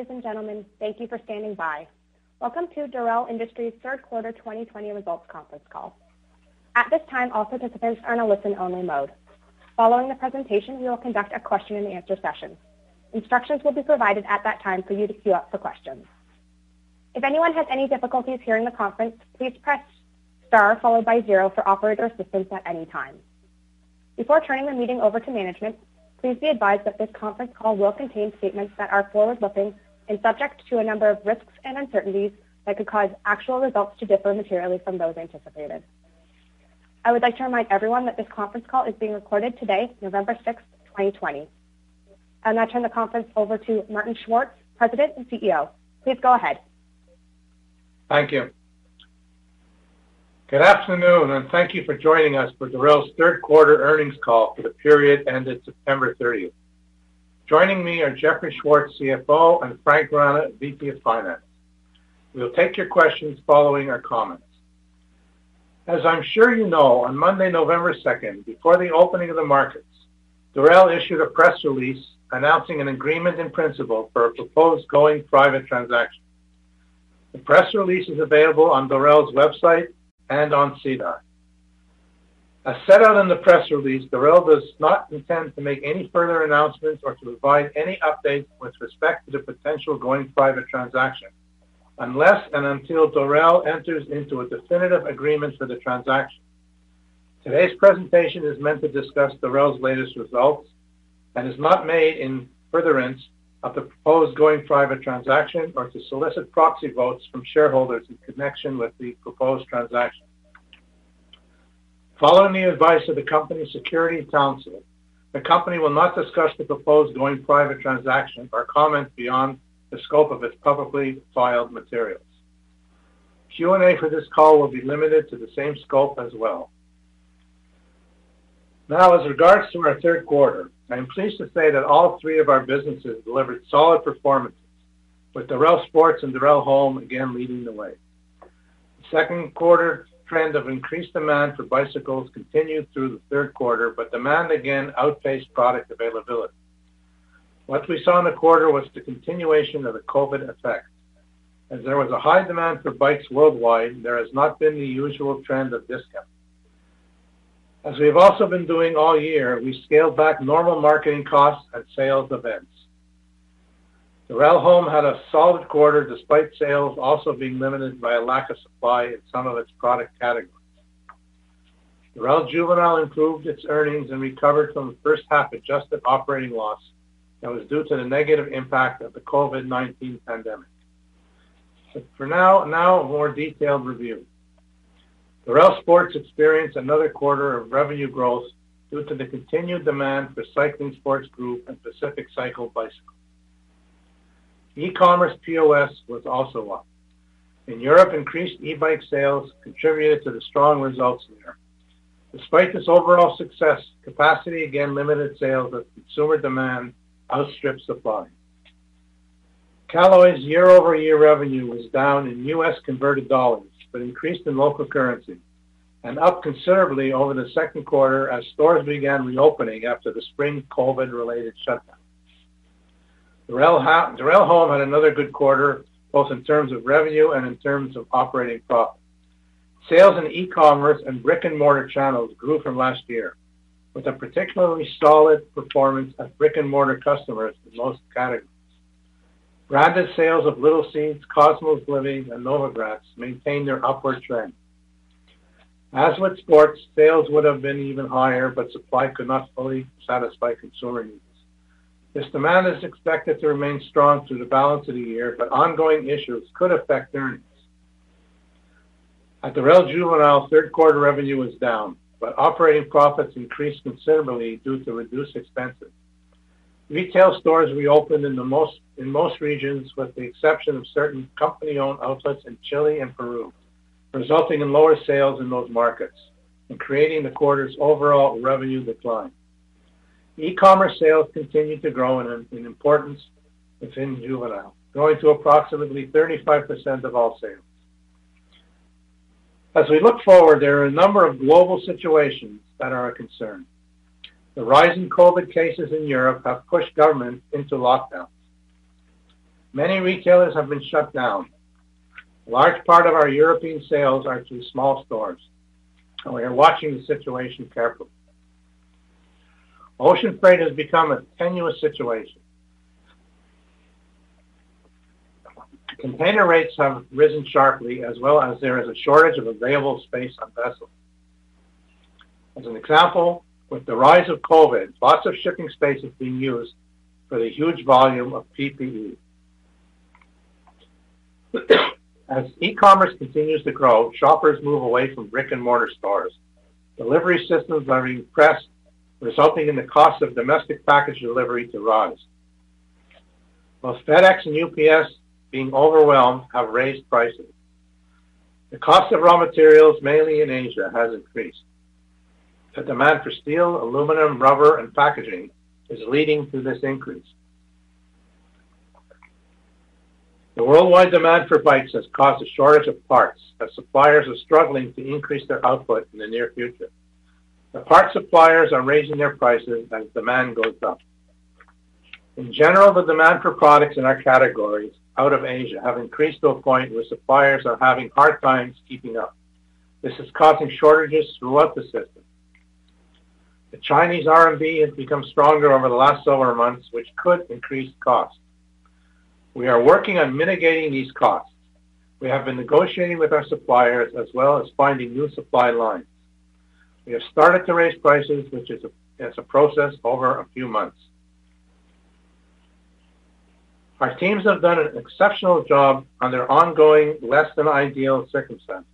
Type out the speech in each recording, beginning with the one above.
Ladies and gentlemen. Thank you for standing by. Welcome to Dorel Industries third quarter 2020 results conference call. At this time, all participants are in a listen-only mode. Following the presentation, we will conduct a question and answer session. Instructions will be provided at that time for you to queue up for questions. If anyone has any difficulties hearing the conference, please press star followed by zero for operator assistance at any time. Before turning the meeting over to management, please be advised that this conference call will contain statements that are forward-looking and subject to a number of risks and uncertainties that could cause actual results to differ materially from those anticipated. I would like to remind everyone that this conference call is being recorded today, November 6th, 2020. And now turn the conference over to Martin Schwartz, President and CEO. Please go ahead. Thank you. Good afternoon, and thank you for joining us for Dorel's third quarter earnings call for the period ended September 30th. Joining me are Jeffrey Schwartz, CFO, and Frank Rana, VP of Finance. We'll take your questions following our comments. As I'm sure you know, on Monday, November 2nd, before the opening of the markets, Dorel issued a press release announcing an agreement in principle for a proposed going private transaction. The press release is available on Dorel's website and on SEDAR. As set out in the press release, Dorel does not intend to make any further announcements or to provide any updates with respect to the potential going private transaction, unless and until Dorel enters into a definitive agreement for the transaction. Today's presentation is meant to discuss Dorel's latest results and is not made in furtherance of the proposed going private transaction or to solicit proxy votes from shareholders in connection with the proposed transaction. Following the advice of the company's security counsel, the company will not discuss the proposed going private transaction or comment beyond the scope of its publicly filed materials. Q&A for this call will be limited to the same scope as well. Now, as regards to our third quarter, I am pleased to say that all three of our businesses delivered solid performances, with Dorel Sports and Dorel Home again leading the way. Second quarter trend of increased demand for bicycles continued through the third quarter, but demand again outpaced product availability. What we saw in the quarter was the continuation of the COVID effect. As there was a high demand for bikes worldwide, there has not been the usual trend of discount. As we have also been doing all year, we scaled back normal marketing costs and sales events. Dorel Home had a solid quarter despite sales also being limited by a lack of supply in some of its product categories. Dorel Juvenile improved its earnings and recovered from the first half adjusted operating loss that was due to the negative impact of the COVID-19 pandemic. For now, now a more detailed review. Dorel Sports experienced another quarter of revenue growth due to the continued demand for Cycling Sports Group and Pacific Cycle bicycles. E-commerce POS was also up. In Europe, increased e-bike sales contributed to the strong results there. Despite this overall success, capacity again limited sales as consumer demand outstripped supply. Caloi's year-over-year revenue was down in U.S. converted dollars, but increased in local currency and up considerably over the second quarter as stores began reopening after the spring COVID-related shutdown. Dorel Home had another good quarter, both in terms of revenue and in terms of operating profit. Sales in e-commerce and brick-and-mortar channels grew from last year, with a particularly solid performance of brick-and-mortar customers in most categories. Branded sales of Little Seeds, Cosmos Living, and Novogratz maintained their upward trend. As with sports, sales would have been even higher, but supply could not fully satisfy consumer needs. This demand is expected to remain strong through the balance of the year, but ongoing issues could affect earnings. At Dorel Juvenile, third quarter revenue was down, but operating profits increased considerably due to reduced expenses. Retail stores reopened in the most in most regions, with the exception of certain company-owned outlets in Chile and Peru, resulting in lower sales in those markets and creating the quarter's overall revenue decline. E-commerce sales continued to grow in importance within juvenile, growing to approximately 35% of all sales. As we look forward, there are a number of global situations that are a concern. The rise in COVID cases in Europe have pushed governments into lockdowns. Many retailers have been shut down. A large part of our European sales are to small stores, and we are watching the situation carefully. Ocean freight has become a tenuous situation. Container rates have risen sharply, as well as there is a shortage of available space on vessels. As an example, with the rise of COVID, lots of shipping space is being used for the huge volume of PPE. As e-commerce continues to grow, shoppers move away from brick-and-mortar stores. Delivery systems are being pressed, resulting in the cost of domestic package delivery to rise. Both FedEx and UPS, being overwhelmed, have raised prices. The cost of raw materials, mainly in Asia, has increased. The demand for steel, aluminum, rubber, and packaging is leading to this increase. The worldwide demand for bikes has caused a shortage of parts as suppliers are struggling to increase their output in the near future. The parts suppliers are raising their prices as demand goes up. In general, the demand for products in our categories out of Asia have increased to a point where suppliers are having hard times keeping up. This is causing shortages throughout the system. The Chinese RMB has become stronger over the last several months, which could increase costs. We are working on mitigating these costs. We have been negotiating with our suppliers as well as finding new supply lines. We have started to raise prices, which is a process over a few months. Our teams have done an exceptional job under ongoing less than ideal circumstances.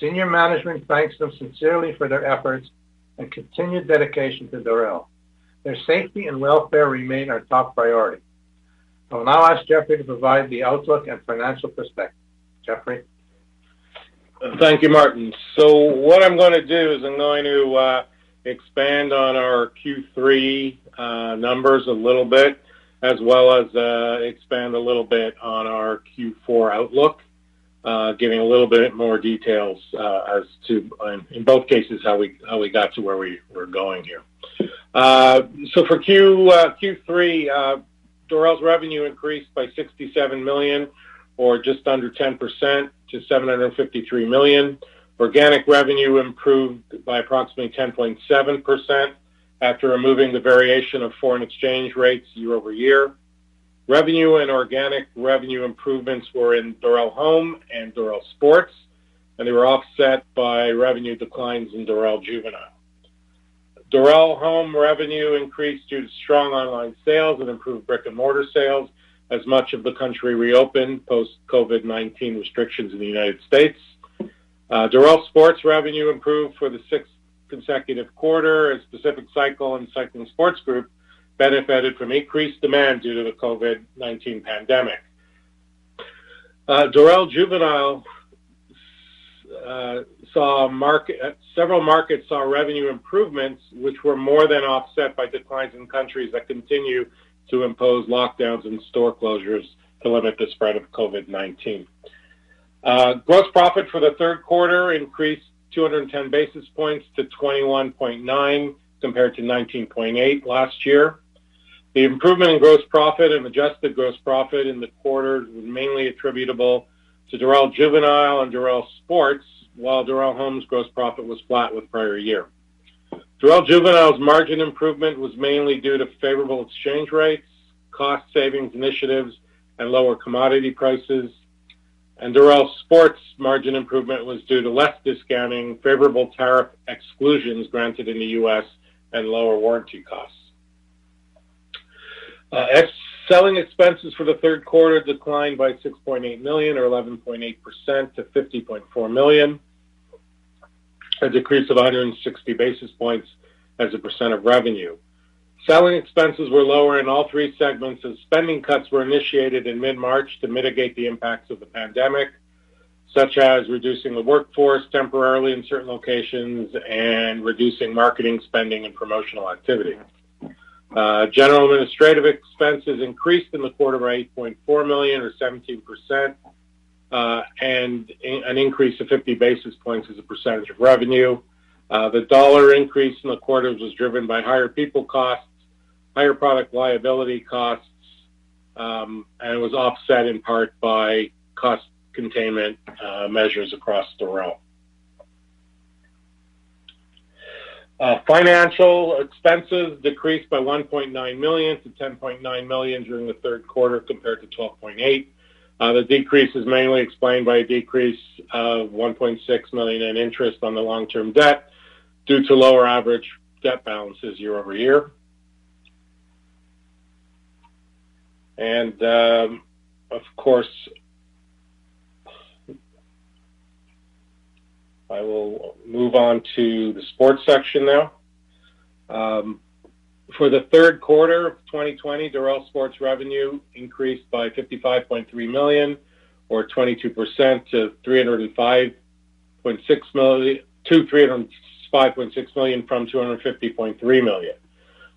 Senior management thanks them sincerely for their efforts and continued dedication to Dorel. Their safety and welfare remain our top priority. I will now ask Jeffrey to provide the outlook and financial perspective. Jeffrey? Thank you, Martin. So what I'm going to do is I'm going to uh, expand on our Q3 uh, numbers a little bit, as well as uh, expand a little bit on our Q4 outlook, giving a little bit more details as to, in both cases, how we how we got to where we were going here. So for Q3, Dorel's revenue increased by 67 million or just under 10% to 753 million. Organic revenue improved by approximately 10.7% after removing the variation of foreign exchange rates year-over-year. Revenue and organic revenue improvements were in Dorel Home and Dorel Sports, and they were offset by revenue declines in Dorel Juvenile. Dorel Home revenue increased due to strong online sales and improved brick-and-mortar sales as much of the country reopened post-COVID-19 restrictions in the United States. Uh, Dorel Sports revenue improved for the sixth consecutive quarter as Pacific Cycle and Cycling Sports Group benefited from increased demand due to the COVID-19 pandemic. Uh, Dorel Juvenile, uh, saw market uh several markets saw revenue improvements, which were more than offset by declines in countries that continue to impose lockdowns and store closures to limit the spread of COVID-19. Uh, Gross profit for the third quarter increased 210 basis points to 21.9 compared to 19.8 last year. The improvement in gross profit and adjusted gross profit in the quarter was mainly attributable to Dorel Juvenile and Dorel Sports, while Dorel Home's gross profit was flat with prior year. Dorel Juvenile's margin improvement was mainly due to favorable exchange rates, cost savings initiatives, and lower commodity prices. And Dorel Sports margin improvement was due to less discounting, favorable tariff exclusions granted in the U.S., and lower warranty costs. Uh, selling expenses for the third quarter declined by 6.8 million or 11.8% to 50.4 million, a decrease of 160 basis points as a percent of revenue. Selling expenses were lower in all three segments as spending cuts were initiated in mid-March to mitigate the impacts of the pandemic, such as reducing the workforce temporarily in certain locations and reducing marketing spending and promotional activity. Uh, general administrative expenses increased in the quarter by 8.4 million or 17%, uh, and an increase of 50 basis points as a percentage of revenue. Uh, the dollar increase in the quarter was driven by higher people costs, higher product liability costs, um, and it was offset in part by cost containment uh, measures across Dorel. Uh, financial expenses decreased by 1.9 million to 10.9 million during the third quarter compared to 12.8. Uh, the decrease is mainly explained by a decrease of 1.6 million in interest on the long-term debt due to lower average debt balances year over year. And um, of course, I will move on to the sports section now. Um, for the third quarter of 2020, Dorel Sports revenue increased by 55.3 million, or 22% to 305.6 million to 305.6 million from 250.3 million.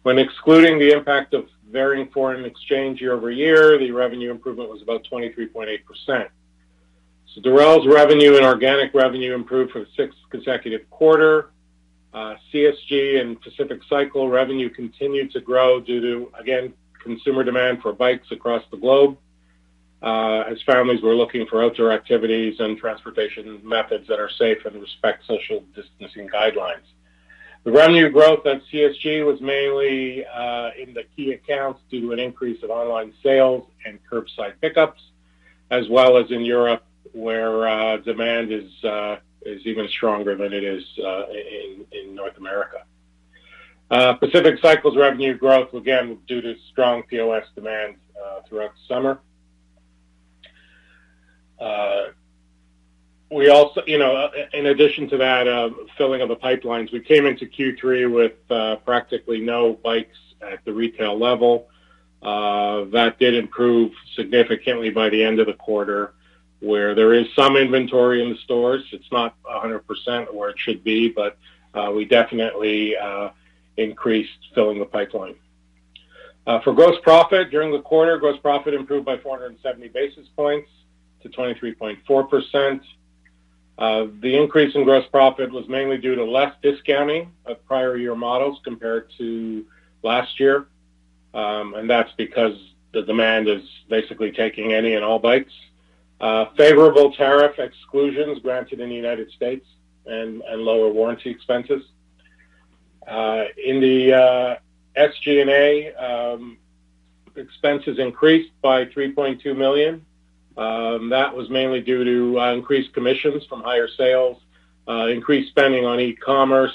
When excluding the impact of varying foreign exchange year over year, the revenue improvement was about 23.8 percent. So Dorel's revenue and organic revenue improved for the sixth consecutive quarter. Uh, CSG and Pacific Cycle revenue continued to grow due to, again, consumer demand for bikes across the globe, uh, as families were looking for outdoor activities and transportation methods that are safe and respect social distancing guidelines. The revenue growth at CSG was mainly uh, in the key accounts due to an increase of online sales and curbside pickups, as well as in Europe where demand is is even stronger than it is uh, in in North America. Uh, Pacific Cycle's revenue growth, again, due to strong POS demand uh, throughout the summer. Uh, we also, you know, in addition to that, filling of the pipelines, we came into Q3 with practically no bikes at the retail level. That did improve significantly by the end of the quarter where there is some inventory in the stores. It's not 100% where it should be, but uh, we definitely uh, increased filling the pipeline. Uh, for gross profit, during the quarter, gross profit improved by 470 basis points to 23.4%. The increase in gross profit was mainly due to less discounting of prior year models compared to last year. Um, and that's because the demand is basically taking any and all bikes. Uh, favorable tariff exclusions granted in the United States and, lower warranty expenses. Uh, in the uh, SG&A, um, expenses increased by 3.2 million. Um, that was mainly due to increased commissions from higher sales, increased spending on e-commerce,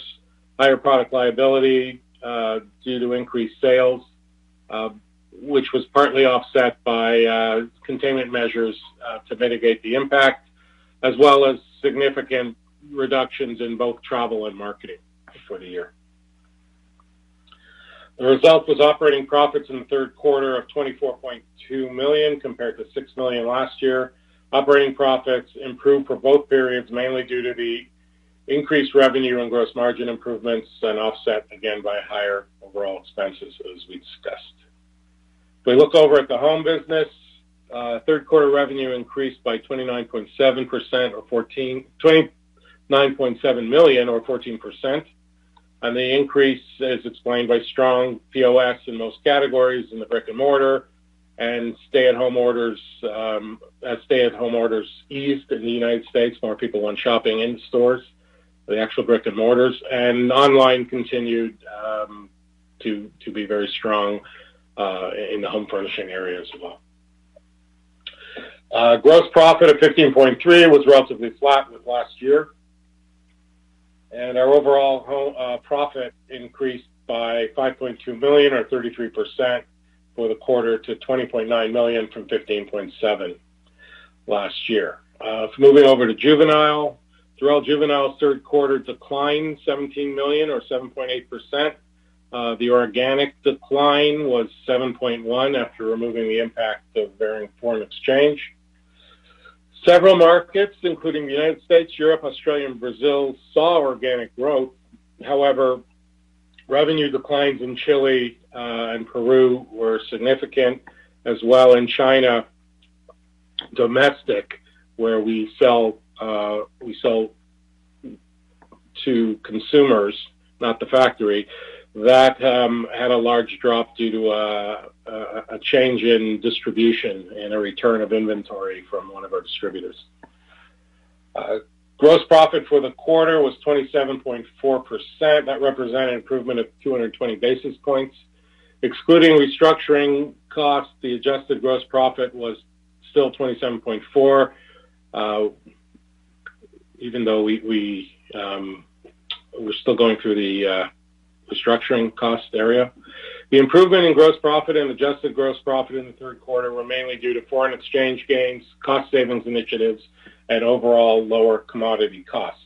higher product liability due to increased sales, which was partly offset by uh, containment measures uh, to mitigate the impact, as well as significant reductions in both travel and marketing for the year. The result was operating profits in the third quarter of 24.2 million compared to 6 million last year. Operating profits improved for both periods, mainly due to the increased revenue and gross margin improvements and offset again by higher overall expenses, as we discussed. If we look over at the home business, uh, third quarter revenue increased by 29.7% or 14, 29.7 million or 14%. And the increase is explained by strong POS in most categories in the brick and mortar and stay-at-home orders. Um, as stay-at-home orders eased in the United States, more people went shopping in stores, the actual brick and mortars, and online continued um, to to be very strong uh, in the home furnishing area as well. Uh, gross profit of 15.3 was relatively flat with last year, and our overall home, uh, profit increased by 5.2 million or 33 percent for the quarter to 20.9 million from 15.7 last year. Uh, moving over to juvenile, Dorel Juvenile's third quarter declined 17 million or 7.8 percent Uh, the organic decline was 7.1 after removing the impact of varying foreign exchange. Several markets, including the United States, Europe, Australia, and Brazil, saw organic growth. However, revenue declines in Chile uh, and Peru were significant, as well in China, domestic, where we sell uh, we sell to consumers, not the factory that um, had a large drop due to a, a, a, change in distribution and a return of inventory from one of our distributors. Uh, gross profit for the quarter was 27.4%. That represented an improvement of 220 basis points. Excluding restructuring costs, the adjusted gross profit was still 27.4, uh, even though we, we um, we're still going through the uh, restructuring cost area. The improvement in gross profit and adjusted gross profit in the third quarter were mainly due to foreign exchange gains, cost savings initiatives, and overall lower commodity costs.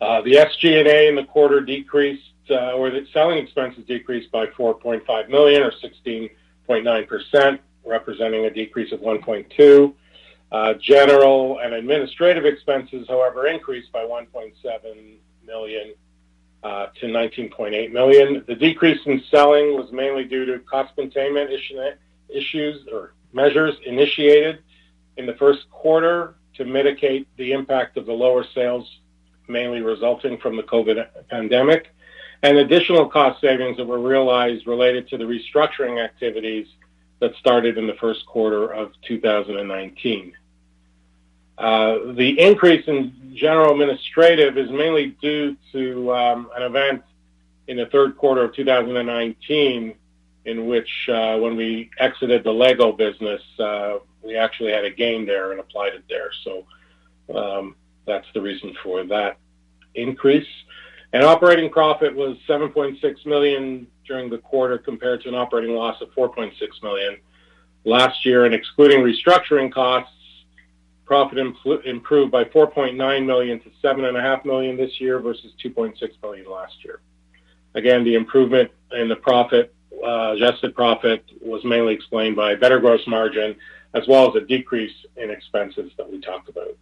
Uh, the SG&A in the quarter decreased, uh, or the selling expenses decreased by 4.5 million, or 16.9 percent, representing a decrease of 1.2. Uh, general and administrative expenses, however, increased by 1.7 million, Uh, to 19.8 million. The decrease in selling was mainly due to cost containment issues or measures initiated in the first quarter to mitigate the impact of the lower sales, mainly resulting from the COVID pandemic, and additional cost savings that were realized related to the restructuring activities that started in the first quarter of 2019. Uh, the increase in general administrative is mainly due to um, an event in the third quarter of 2019 in which uh, when we exited the Lego business, uh, we actually had a gain there and applied it there. So um, that's the reason for that increase. And operating profit was 7.6 million during the quarter compared to an operating loss of 4.6 million last year. And excluding restructuring costs, Profit improved by 4.9 million to 7.5 million this year versus 2.6 million last year. Again, the improvement in the profit, uh, adjusted profit, was mainly explained by better gross margin as well as a decrease in expenses that we talked about.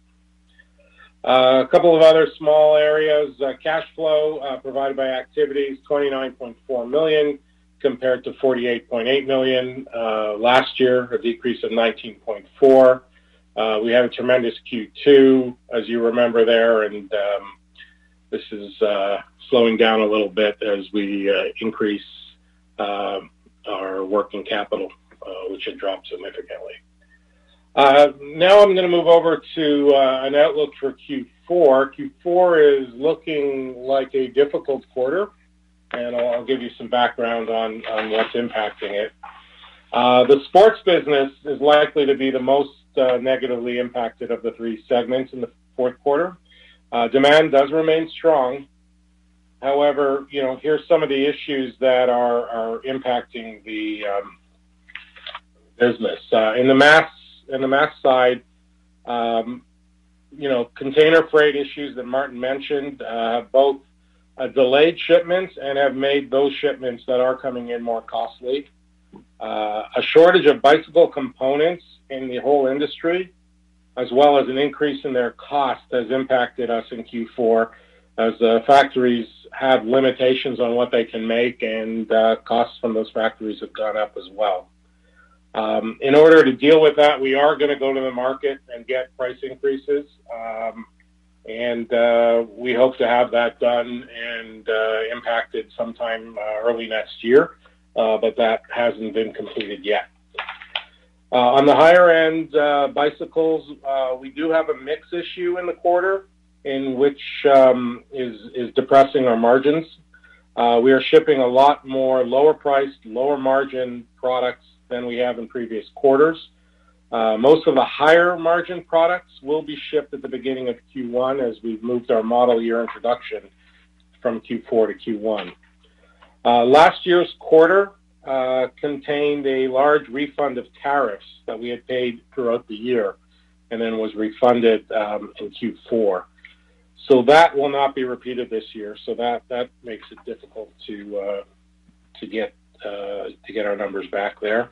Uh, a couple of other small areas. Uh, cash flow uh, provided by activities, 29.4 million compared to 48.8 million uh, last year, a decrease of 19.4. Uh, we had a tremendous Q2, as you remember there, and um, this is uh, slowing down a little bit as we uh, increase uh, our working capital, uh, which had dropped significantly. Uh, now I'm going to move over to an outlook for Q4. Q4 is looking like a difficult quarter, and I'll, I'll give you some background on, on what's impacting it. the sports business is likely to be the most uh, negatively impacted of the three segments in the fourth quarter. Uh, demand does remain strong. However, you know, here's some of the issues that are, are impacting the um, business. Uh, in the mass in the mass side, um, you know, container freight issues that Martin mentioned uh, have both uh, delayed shipments and have made those shipments that are coming in more costly. Uh, a shortage of bicycle components in the whole industry, as well as an increase in their cost, has impacted us in Q4 as uh, factories have limitations on what they can make and uh, costs from those factories have gone up as well. Um, in order to deal with that, we are going to go to the market and get price increases. Um, and uh, we hope to have that done and uh, impacted sometime uh, early next year, uh, but that hasn't been completed yet. Uh, on the higher end uh, bicycles, uh, we do have a mix issue in the quarter in which um, is is depressing our margins. Uh, we are shipping a lot more lower priced, lower margin products than we have in previous quarters. Uh, most of the higher margin products will be shipped at the beginning of Q1 as we've moved our model year introduction from Q4 to Q1. Uh, last year's quarter uh, contained a large refund of tariffs that we had paid throughout the year and then was refunded um, in Q4. So that will not be repeated this year. So that makes it difficult to to get uh, to get our numbers back there.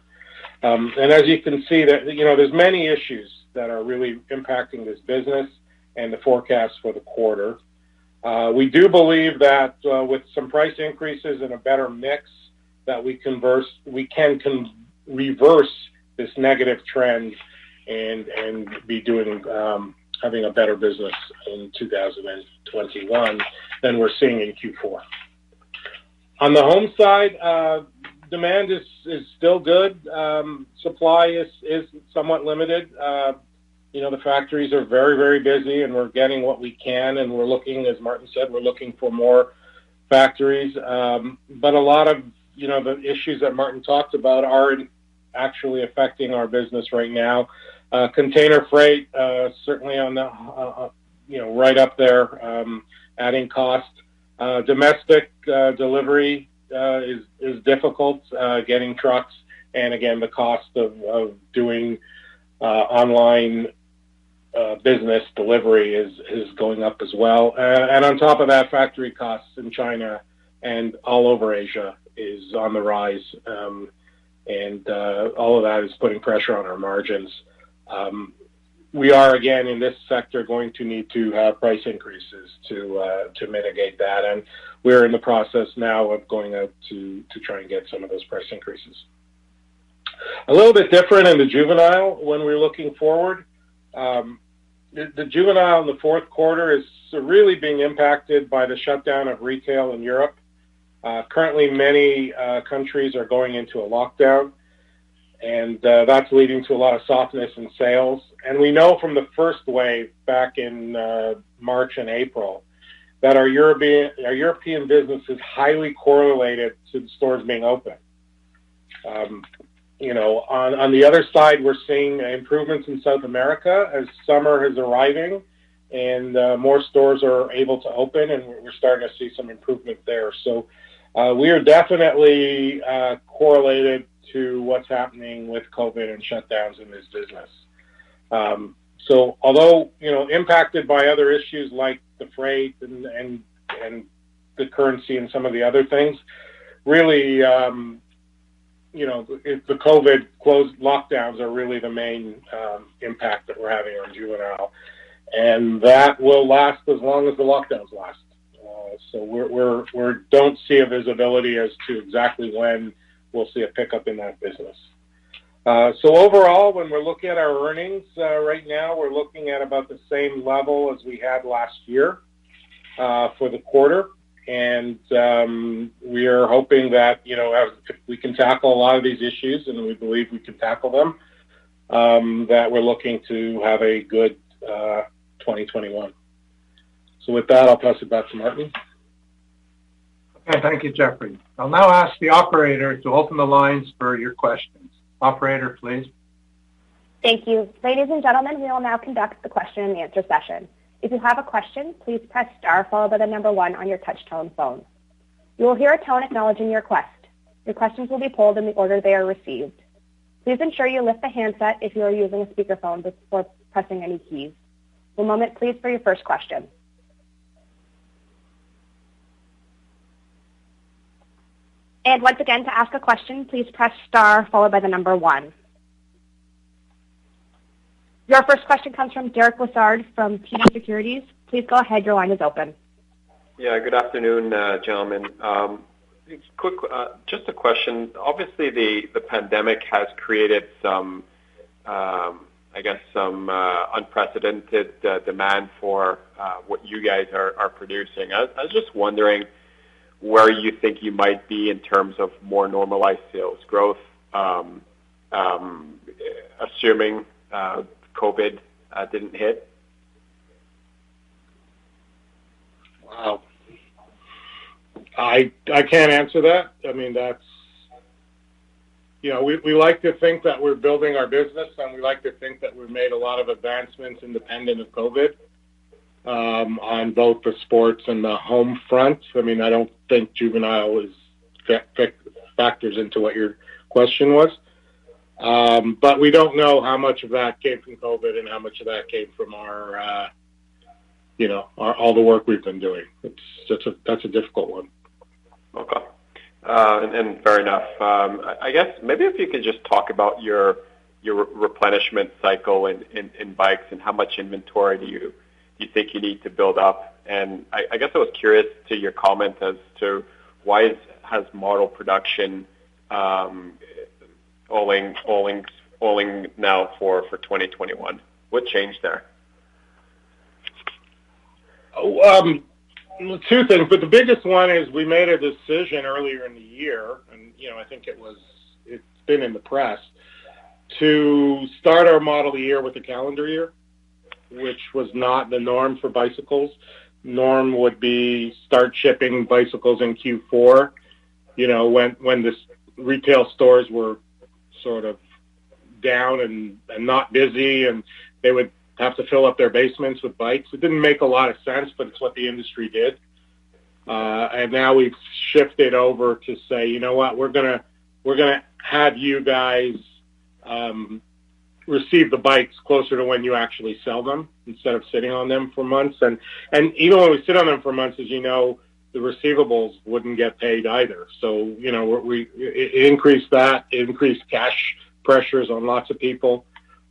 Um, and as you can see, that you know, there's many issues that are really impacting this business and the forecast for the quarter. Uh, we do believe that uh, with some price increases and a better mix, that we can reverse this negative trend and be doing um, having a better business in 2021 than we're seeing in Q4. On the home side, uh, demand is still good. Um, supply is is somewhat limited. Uh, you know, the factories are very very busy, and we're getting what we can, and we're looking, as Martin said, we're looking for more factories. Um, but a lot of you know the issues that Martin talked about are actually affecting our business right now. Uh, container freight, uh, certainly on the, uh, you know, right up there, um, adding cost. Domestic delivery is is difficult, getting trucks, and again, the cost of doing online business delivery is is going up as well. And on top of that, factory costs in China and all over Asia is on the rise. Um, and all of that is putting pressure on our margins. Um, we are, again, in this sector, going to need to have price increases to uh, to mitigate that, and we're in the process now of going out to to try and get some of those price increases. A little bit different in the juvenile when we're looking forward. Um, the, the juvenile in the fourth quarter is really being impacted by the shutdown of retail in Europe. Uh, currently, many uh, countries are going into a lockdown and uh, that's leading to a lot of softness in sales. And we know from the first wave back in uh, March and April that our European our European business is highly correlated to the stores being open. Um, you know, on on the other side, we're seeing improvements in South America as summer is arriving, and uh, more stores are able to open, and we're starting to see some improvement there. So. Uh, we are definitely uh, correlated to what's happening with COVID and shutdowns in this business. Um, so although, you know, impacted by other issues like the freight and, and, and the currency and some of the other things, really, um, you know, the COVID closed lockdowns are really the main um, impact that we're having on juvenile. And that will last as long as the lockdowns last. Uh, so we're, we're, we're don't see a visibility as to exactly when we'll see a pickup in that business. Uh, so overall, when we're looking at our earnings uh, right now, we're looking at about the same level as we had last year uh, for the quarter. And um, we are hoping that, you know, if we can tackle a lot of these issues, and we believe we can tackle them, um, that we're looking to have a good 2021. So with that, I'll pass it back to Martin. Okay, thank you, Jeffrey. I'll now ask the operator to open the lines for your questions. Operator, please. Thank you. Ladies and gentlemen, we will now conduct the question and answer session. If you have a question, please press star followed by the number one on your touch-tone phone. You will hear a tone acknowledging your request. Your questions will be polled in the order they are received. Please ensure you lift the handset if you are using a speakerphone before pressing any keys. One moment, please, for your first question. And once again, to ask a question, please press star followed by the number one. Your first question comes from Derek Lessard from TD Securities. Please go ahead. Your line is open. Yeah, good afternoon, uh, gentlemen. Um, quick, uh, just a question. Obviously, the, the pandemic has created some, um, I guess, some uh, unprecedented uh, demand for uh, what you guys are, are producing. I, I was just wondering, where you think you might be in terms of more normalized sales growth, um, um, assuming uh, COVID uh, didn't hit? Wow. I I can't answer that. I mean, that's you know, we, we like to think that we're building our business and we like to think that we've made a lot of advancements independent of COVID um, on both the sports and the home front. I mean, I don't think juvenile is factors into what your question was. Um, but we don't know how much of that came from COVID and how much of that came from our, uh, you know, our, all the work we've been doing. It's that's a that's a difficult one. Okay. Uh, and, and fair enough. Um, I, guess maybe if you could just talk about your your replenishment cycle in, in, in bikes and how much inventory do you do you think you need to build up? And I, I guess I was curious to your comment as to why is, has model production um, falling now for for 2021? What changed there? Oh, um, two things, but the biggest one is we made a decision earlier in the year, and you know I think it was it's been in the press to start our model year with a calendar year, which was not the norm for bicycles. Norm would be start shipping bicycles in Q4. You know when when the retail stores were sort of down and, and not busy, and they would have to fill up their basements with bikes. It didn't make a lot of sense, but it's what the industry did. Uh, and now we've shifted over to say, you know what, we're gonna we're gonna have you guys um, receive the bikes closer to when you actually sell them instead of sitting on them for months. And and even when we sit on them for months, as you know, the receivables wouldn't get paid either. So you know we increased that, increased cash pressures on lots of people.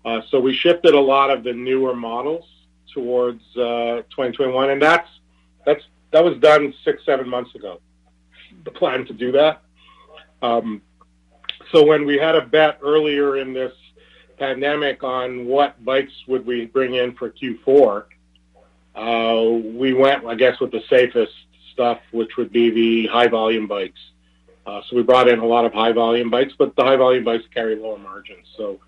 Uh, so we shifted a lot of the newer models towards uh, 2021, and that's that's that was done six seven months ago. The plan to do that. Um, so when we had a bet earlier in this pandemic on what bikes would we bring in for Q4, uh, we went, I guess, with the safest stuff, which would be the high volume bikes. Uh, so we brought in a lot of high volume bikes, but the high volume bikes carry lower margins. So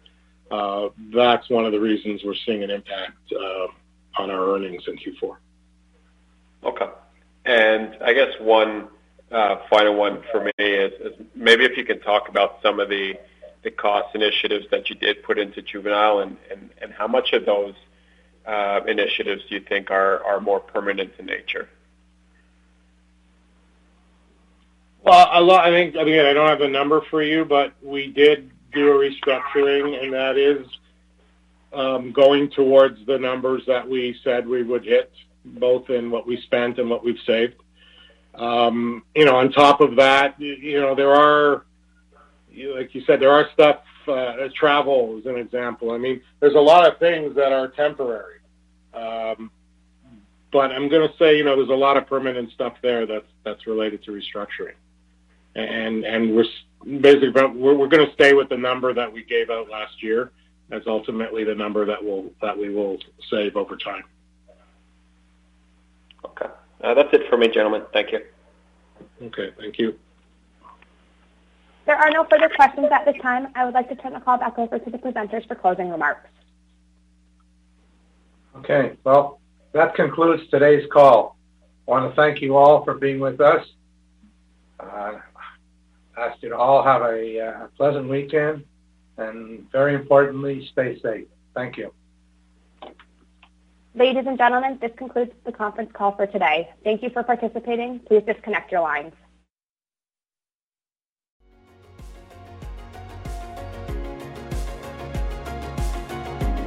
uh, that's one of the reasons we're seeing an impact uh, on our earnings in Q4. Okay. And I guess one uh, final one for me is, is maybe if you can talk about some of the the cost initiatives that you did put into juvenile and, and, and how much of those uh, initiatives do you think are, are more permanent in nature? Well, a lot. I think again, I don't have the number for you, but we did do a restructuring, and that is um, going towards the numbers that we said we would hit, both in what we spent and what we've saved. Um, you know, on top of that, you know, there are, like you said, there are stuff. Uh, travel is an example. I mean, there's a lot of things that are temporary. Um, but I'm going to say, you know, there's a lot of permanent stuff there that's that's related to restructuring, and and we're basically we're, we're going to stay with the number that we gave out last year. That's ultimately the number that will that we will save over time. Okay, uh, that's it for me, gentlemen. Thank you. Okay, thank you. There are no further questions at this time. I would like to turn the call back over to the presenters for closing remarks. Okay, well, that concludes today's call. I want to thank you all for being with us. Uh, ask you to all have a, uh, a pleasant weekend and very importantly, stay safe. Thank you. Ladies and gentlemen, this concludes the conference call for today. Thank you for participating. Please disconnect your lines.